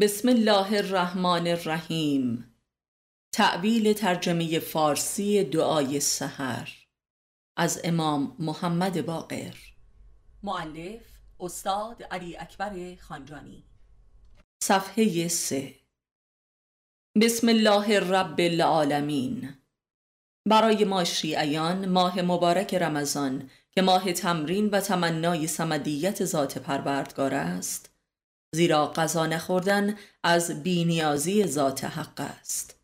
بسم الله الرحمن الرحیم تعویل ترجمه فارسی دعای سحر از امام محمد باقر معلف استاد علی اکبر خانجانی صفحه سه بسم الله رب العالمین برای ما شیعیان ماه مبارک رمضان که ماه تمرین و تمنای سمدیت ذات پروردگار است زیرا غذا نخوردن از بینیازی ذات حق است.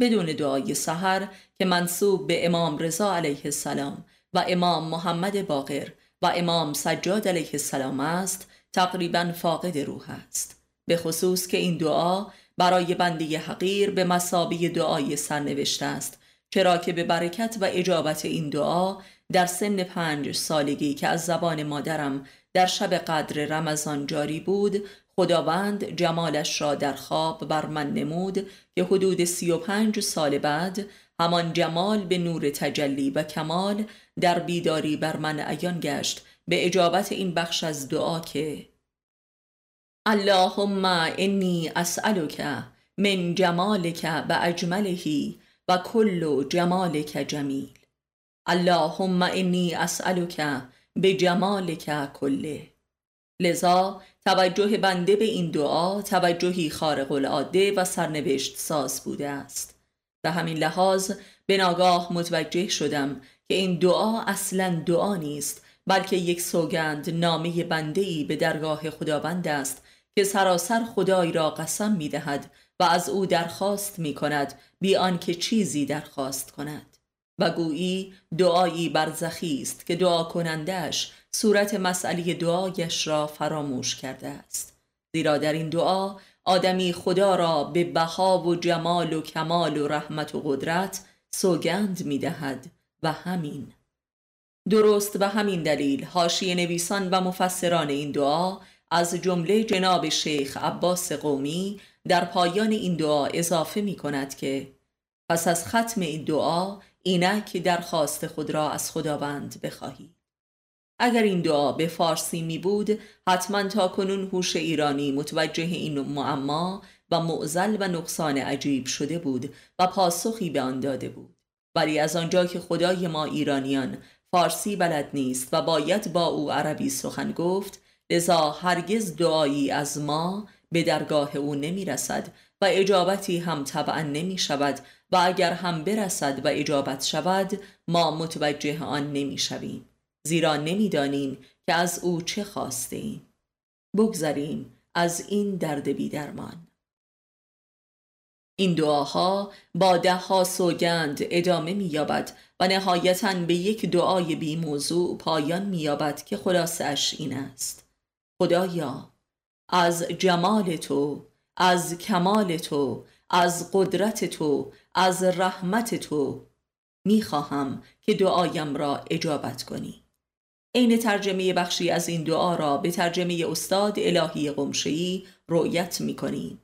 بدون دعای سحر که منصوب به امام رضا علیه السلام و امام محمد باقر و امام سجاد علیه السلام است تقریبا فاقد روح است. به خصوص که این دعا برای بنده حقیر به مسابی دعای سرنوشته است چرا که به برکت و اجابت این دعا در سن پنج سالگی که از زبان مادرم در شب قدر رمضان جاری بود خداوند جمالش را در خواب بر من نمود که حدود سی و پنج سال بعد همان جمال به نور تجلی و کمال در بیداری بر من عیان گشت به اجابت این بخش از دعا که اللهم انی اسألک من جمالک و اجملهی و کل جمالک جمیل اللهم انی اسألک به جمالک کله لذا توجه بنده به این دعا توجهی خارق العاده و سرنوشت ساز بوده است. به همین لحاظ به ناگاه متوجه شدم که این دعا اصلا دعا نیست بلکه یک سوگند نامه بنده ای به درگاه خداوند است که سراسر خدای را قسم می دهد و از او درخواست می کند بی آنکه چیزی درخواست کند. و گویی دعایی برزخی است که دعا کنندش صورت مسئله دعایش را فراموش کرده است. زیرا در این دعا آدمی خدا را به بها و جمال و کمال و رحمت و قدرت سوگند می دهد و همین. درست و همین دلیل حاشیه نویسان و مفسران این دعا از جمله جناب شیخ عباس قومی در پایان این دعا اضافه می کند که پس از ختم این دعا اینک درخواست خود را از خداوند بخواهید اگر این دعا به فارسی می بود حتما تا کنون هوش ایرانی متوجه این معما و معزل و نقصان عجیب شده بود و پاسخی به آن داده بود. ولی از آنجا که خدای ما ایرانیان فارسی بلد نیست و باید با او عربی سخن گفت لذا هرگز دعایی از ما به درگاه او نمی رسد و اجابتی هم طبعا نمی شود و اگر هم برسد و اجابت شود ما متوجه آن نمی شویم. زیرا نمی‌دانیم که از او چه خواسته ایم. بگذاریم از این درد بیدرمان. این دعاها با ده ها سوگند ادامه مییابد و نهایتا به یک دعای بی موضوع پایان مییابد که خلاصش این است. خدایا از جمال تو از کمال تو از قدرت تو از رحمت تو می‌خواهم که دعایم را اجابت کنی. عین ترجمه بخشی از این دعا را به ترجمه استاد الهی قمشهی رؤیت می کنیم.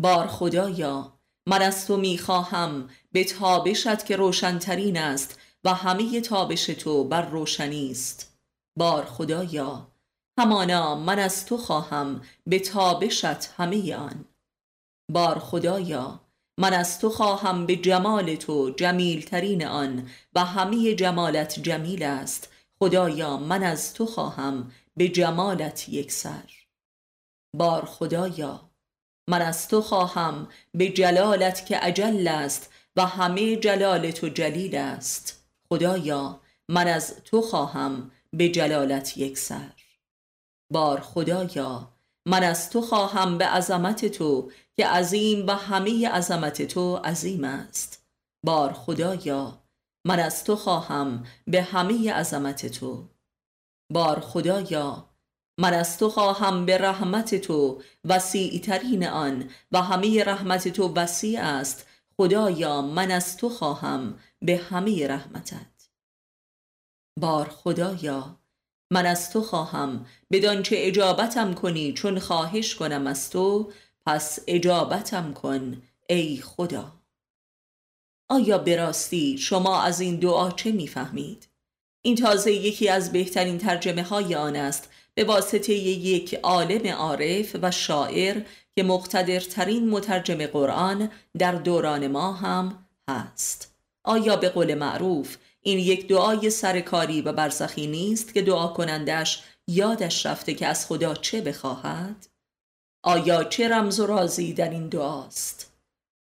بار خدایا من از تو می خواهم به تابشت که روشنترین است و همه تابش تو بر روشنی است بار خدایا همانا من از تو خواهم به تابشت همه آن بار خدایا من از تو خواهم به جمال تو جمیلترین آن و همه جمالت جمیل است خدایا من از تو خواهم به جمالت یک سر. بار خدایا من از تو خواهم به جلالت که اجل است و همه جلال تو جلیل است. خدایا من از تو خواهم به جلالت یک سر. بار خدایا من از تو خواهم به عظمت تو که عظیم و همه عظمت تو عظیم است. بار خدایا من از تو خواهم به همه عظمت تو. بار خدایا من از تو خواهم به رحمت تو وسیع ترین آن و همه رحمت تو وسیع است. خدایا من از تو خواهم به همه رحمتت. بار خدایا من از تو خواهم بدانچه اجابتم کنی چون خواهش کنم از تو پس اجابتم کن ای خدا. آیا براستی شما از این دعا چه می‌فهمید؟ این تازه یکی از بهترین ترجمه های آن است به واسطه یک عالم عارف و شاعر که مقتدرترین مترجم قرآن در دوران ما هم هست آیا به قول معروف این یک دعای سرکاری و برزخی نیست که دعا کنندش یادش رفته که از خدا چه بخواهد؟ آیا چه رمز و رازی در این دعاست؟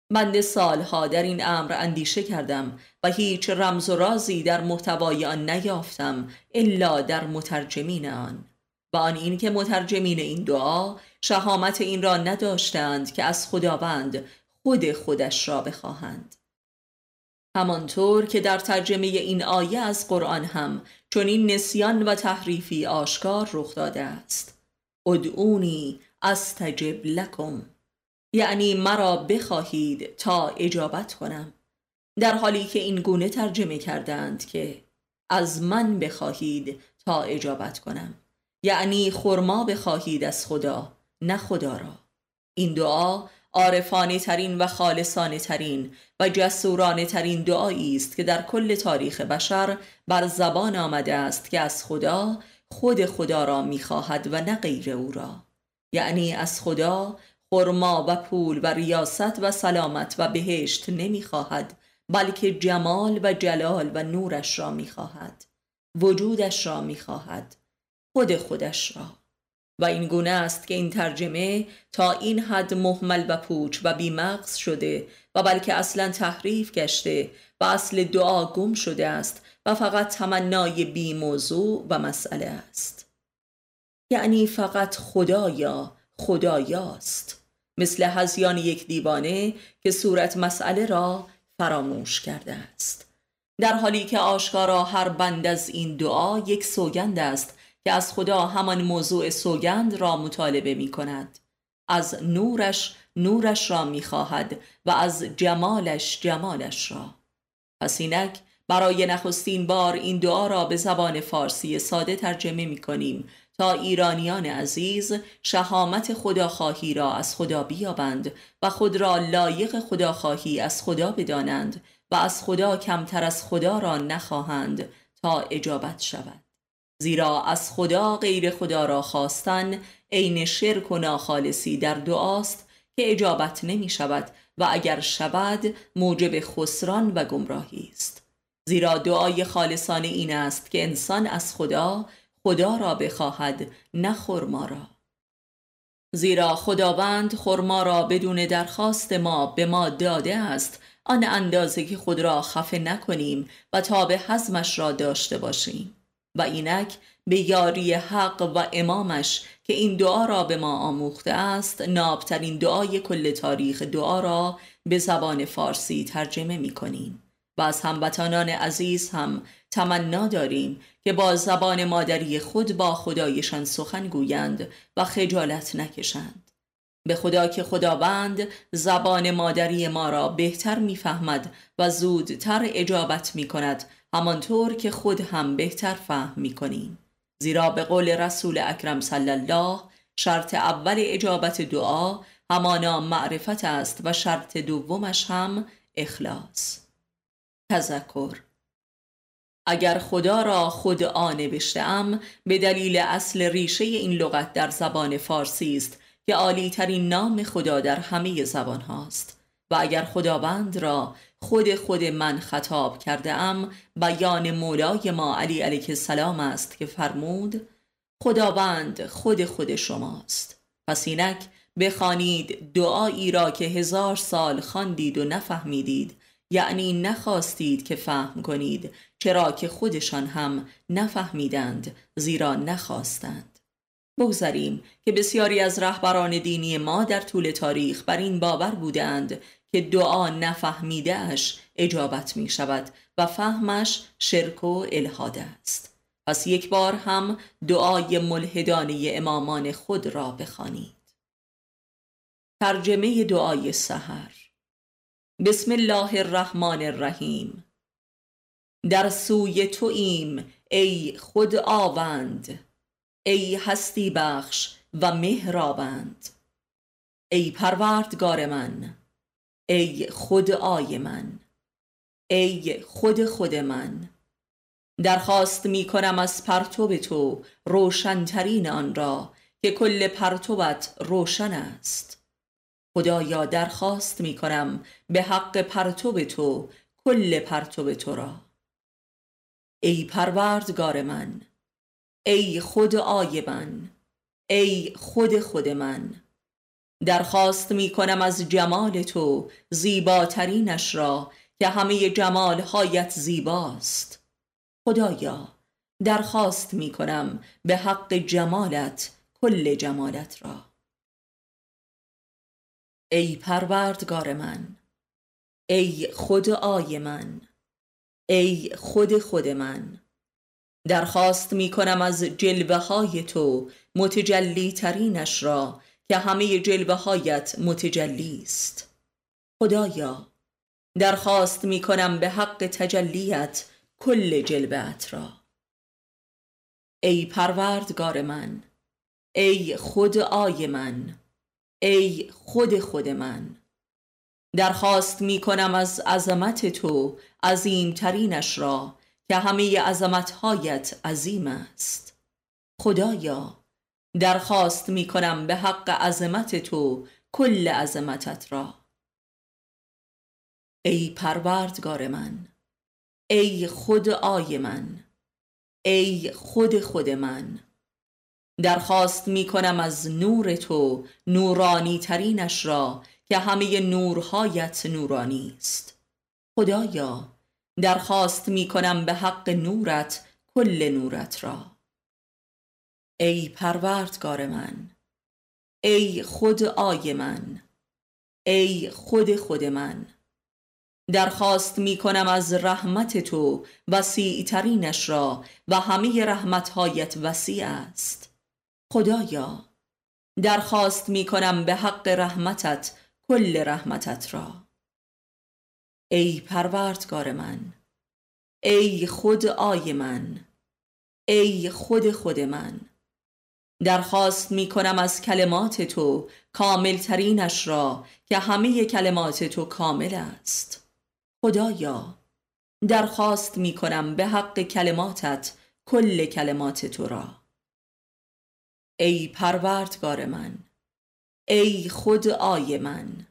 بنده سالها در این امر اندیشه کردم و هیچ رمز و رازی در محتوای آن نیافتم الا در مترجمین آن. و آن این که مترجمین این دعا شهامت این را نداشتند که از خداوند خود خودش را بخواهند. همانطور که در ترجمه این آیه از قرآن هم چون این نسیان و تحریفی آشکار رخ داده است. ادعونی استجب لکم. یعنی مرا بخواهید تا اجابت کنم. در حالی که این گونه ترجمه کردند که از من بخواهید تا اجابت کنم. یعنی خرما بخواهید از خدا نه خدا را. این دعا عارفانه ترین و خالصانه ترین و جسورانه ترین دعایی است که در کل تاریخ بشر بر زبان آمده است که از خدا خود خدا را می‌خواهد و نه غیر او را. یعنی از خدا خرما و پول و ریاست و سلامت و بهشت نمی‌خواهد بلکه جمال و جلال و نورش را می‌خواهد وجودش را می‌خواهد خود خودش را. و این گونه است که این ترجمه تا این حد محمل و پوچ و بیمغز شده و بلکه اصلا تحریف گشته و اصل دعا گم شده است و فقط تمنای بی موضوع و مسئله است. یعنی فقط خدایا خدایاست مثل هزیان یک دیوانه که صورت مسئله را فراموش کرده است. در حالی که آشکارا هر بند از این دعا یک سوگند است که از خدا همان موضوع سوگند را مطالبه می کند. از نورش نورش را می خواهد و از جمالش جمالش را. پس اینک برای نخستین بار این دعا را به زبان فارسی ساده ترجمه می کنیم. تا ایرانیان عزیز شهامت خداخواهی را از خدا بیابند و خود را لایق خداخواهی از خدا بدانند و از خدا کمتر از خدا را نخواهند تا اجابت شود. زیرا از خدا غیر خدا را خواستن عین شرک و ناخالصی در دعاست که اجابت نمی شود و اگر شود موجب خسران و گمراهی است. زیرا دعای خالصانه این است که انسان از خدا خدا را بخواهد نه خرما را. زیرا خداوند خرما را بدون درخواست ما به ما داده است آن اندازه که خود را خفه نکنیم و تا به حزمش را داشته باشیم. و اینک به یاری حق و امامش که این دعا را به ما آموخته است نابترین دعای کل تاریخ دعا را به زبان فارسی ترجمه می کنیم و از هموطنان عزیز هم تمنا داریم که با زبان مادری خود با خدایشان سخن گویند و خجالت نکشند. به خدا که خداوند زبان مادری ما را بهتر می‌فهمد و زودتر اجابت می کند همانطور که خود هم بهتر فهم می کنیم زیرا به قول رسول اکرم صلی الله شرط اول اجابت دعا همانا معرفت است و شرط دومش هم اخلاص. تذکر اگر خدا را خود آ نوشته به دلیل اصل ریشه این لغت در زبان فارسی است که عالی ترین نام خدا در همه زبان هاست. و اگر خداوند را خود خود من خطاب کرده ام بیان مولای ما علی علیه السلام است که فرمود خداوند خود خود شماست. پس اینک بخوانید دعایی را که هزار سال خواندید و نفهمیدید. یعنی نخواستید که فهم کنید چرا که خودشان هم نفهمیدند زیرا نخواستند. بگذاریم که بسیاری از رهبران دینی ما در طول تاریخ بر این باور بودند که دعا نفهمیدهش اجابت می شود و فهمش شرک و الهاد است. پس یک بار هم دعای ملحدانه امامان خود را بخوانید. ترجمه دعای سحر بسم الله الرحمن الرحیم در سوی تو ایم ای خود آوند. ای هستی بخش و مهرابند ای پروردگار من ای خود آی من ای خود خود من. درخواست می کنم از پرتو تو روشنترین آن را که کل پرتوت روشن است. خدایا درخواست می کنم به حق پرتو تو کل پرتو تو را. ای پروردگار من ای خود آی من ای خود خود من درخواست می کنم از جمال تو زیباترینش را که همه جمال هایت زیباست. خدایا درخواست می کنم به حق جمالت کل جمالت را. ای پروردگار من ای خود آی من ای خود خود من. درخواست می کنم از جلوه های تو متجلی ترینش را که همه جلوه هایت متجلی است. خدایا درخواست می کنم به حق تجلیت کل جلوهت را. ای پروردگار من ای خود آی من ای خود خود من. درخواست می کنم از عظمت تو عظیم ترینش را که همه عظمتهایت عظیم است. خدایا درخواست می کنم به حق عظمت تو کل عظمتت را. ای پروردگار من ای خود آی من ای خود خود من درخواست می کنم از نور تو نورانی ترینش را که همه نورهایت نورانی است. خدایا درخواست می کنم به حق نورت کل نورت را. ای پروردگار من ای خود آی من ای خود خود من درخواست می کنم از رحمت تو وسیع ترینش را و همه رحمتهایت وسیع است. خدایا درخواست می کنم به حق رحمتت کل رحمتت را. ای پروردگار من ای خود آی من ای خود خود من درخواست می کنم از کلمات تو کامل ترینش را که همه کلمات تو کامل است. خدایا درخواست می کنم به حق کلماتت کل کلمات تو را. ای پروردگار من ای خود آی من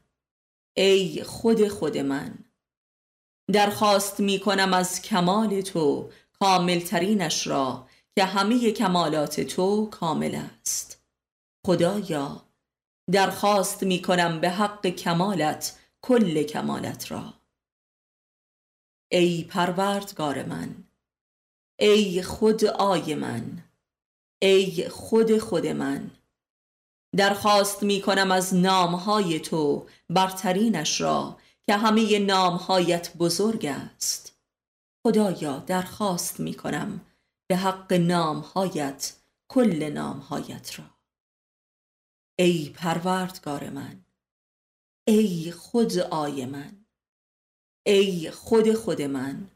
ای خود خود من. درخواست می کنم از کمال تو کامل ترینش را که همه کمالات تو کامل است. خدایا درخواست می کنم به حق کمالت کل کمالت را. ای پروردگار من ای خود آی من ای خود خود من درخواست می کنم از نامهای تو برترینش را که همه نامهایت بزرگ است. خدایا درخواست می کنم به حق نامهایت کل نامهایت را. ای پروردگار من ای خود آی من ای خود خود من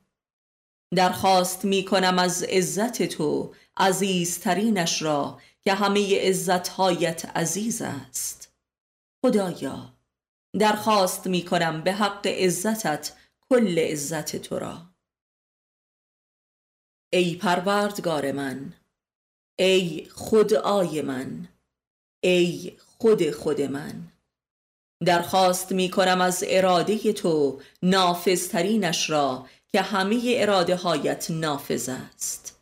درخواست می کنم از عزت تو عزیزترینش را که همه عزتهایت عزیز است. خدایا درخواست می کنم به حق عزتت کل عزت تو را. ای پروردگار من ای خود آی من ای خود خود من درخواست می کنم از اراده تو نافذترینش را که همه اراده هایت نافذ است.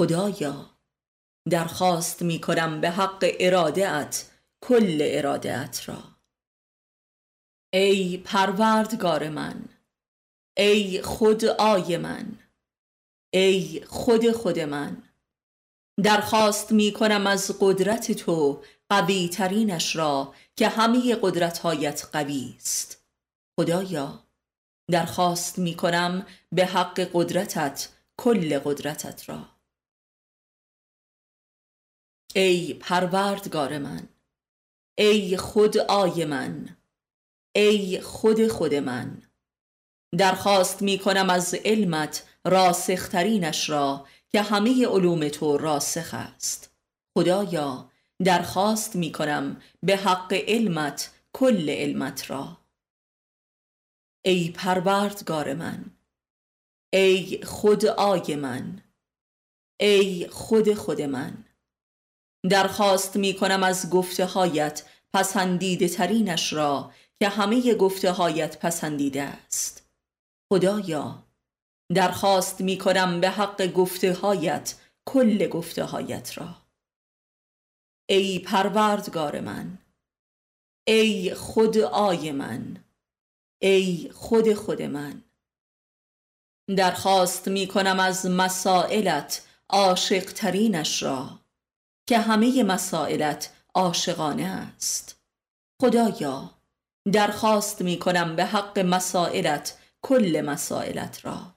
خدایا درخواست می کنم به حق ات کل ات را. ای پروردگار من ای خود آی من ای خود خود من درخواست می کنم از قدرت تو قوی ترینش را که همه قدرتهایت قوی است. خدایا درخواست می کنم به حق قدرتت کل قدرتت را. ای پروردگار من ای خود آی من ای خود خود من درخواست می کنم از علمت راسخترینش را که همه علوم تو راسخ است. خدایا درخواست می کنم به حق علمت کل علمت را. ای پروردگار من ای خود آی من ای خود خود من. درخواست می کنم از گفته هایت پسندیده ترینش را که همه گفته هایت پسندیده است. خدایا درخواست می کنم به حق گفته هایت کل گفته هایت را. ای پروردگار من ای خود آی من ای خود خود من. درخواست می کنم از مسائلت عاشق ترینش را که همه مسائلت عاشقانه است. خدایا درخواست می کنم به حق مسائلت کل مسائلت را.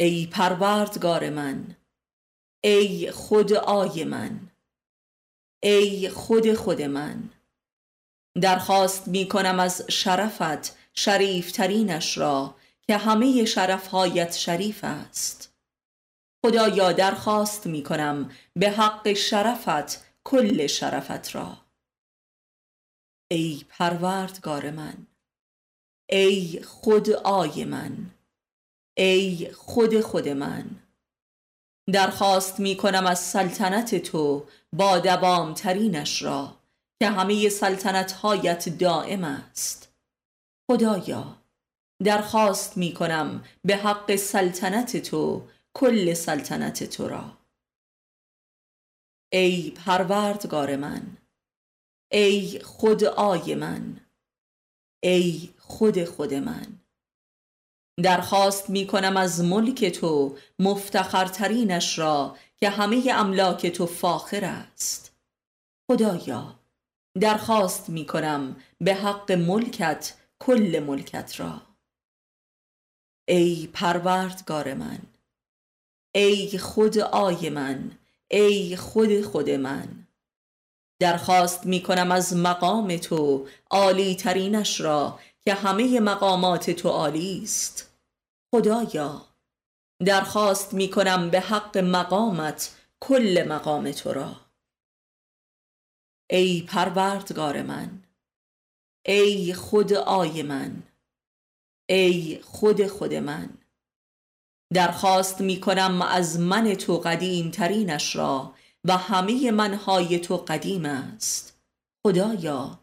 ای پروردگار من ای خود آی من ای خود خود من. درخواست می کنم از شرفت شریفترینش را که همه شرفهایت شریف است. خدایا درخواست می کنم به حق شرفت کل شرفت را. ای پروردگار من ای خود آی من ای خود خود من درخواست می کنم از سلطنت تو با دوام ترینش را. که همه سلطنت هایت دائم است. خدایا درخواست می کنم به حق سلطنت تو کل سلطنت تو را. ای پروردگار من ای خود آی من ای خود خود من درخواست می کنم از ملک تو مفتخرترینش را که همه املاک تو فاخر است. خدایا درخواست می کنم به حق ملکت کل ملکت را. ای پروردگار من ای خود آی من ای خود خود من درخواست می کنم از مقام تو عالی ترینش را که همه مقامات تو عالی است. خدایا درخواست می کنم به حق مقامت کل مقام تو را. ای پروردگار من ای خود آی من ای خود خود من. درخواست می کنم از من تو قدیم ترینش را و همه منهای تو قدیم است. خدایا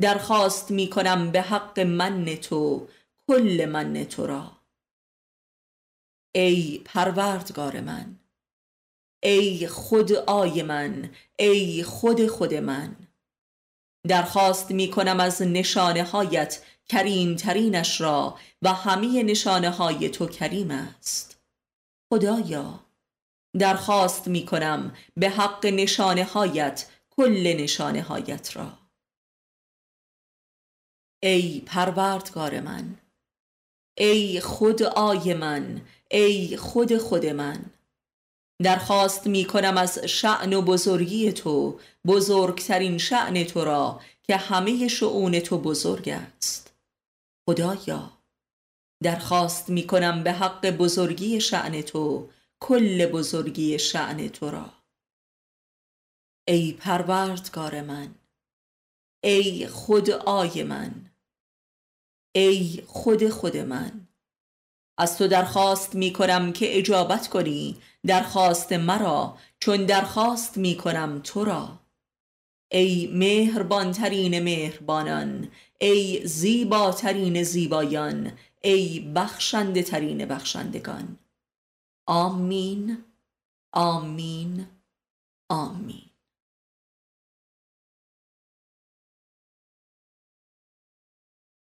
درخواست می کنم به حق من تو کل من تو را. ای پروردگار من ای خود آی من ای خود خود من. درخواست می کنم از نشانه هایت کریم ترینش را و همه نشانه های تو کریم است. خدایا درخواست می کنم به حق نشانه هایت کل نشانه هایت را. ای پروردگار من ای خود آی من ای خود خود من. درخواست می کنم از شعن و بزرگی تو بزرگترین شعن تو را که همه شعون تو بزرگ است. خدایا درخواست می کنم به حق بزرگی شعن تو کل بزرگی شعن تو را. ای پروردگار من ای خود آی من ای خود خود من از تو درخواست می کنم که اجابت کنی. درخواست مرا چون درخواست می کنم تو را. ای مهربانترین مهربانان ای زیباترین زیبایان ای بخشنده ترین بخشندگان. آمین. آمین. آمین.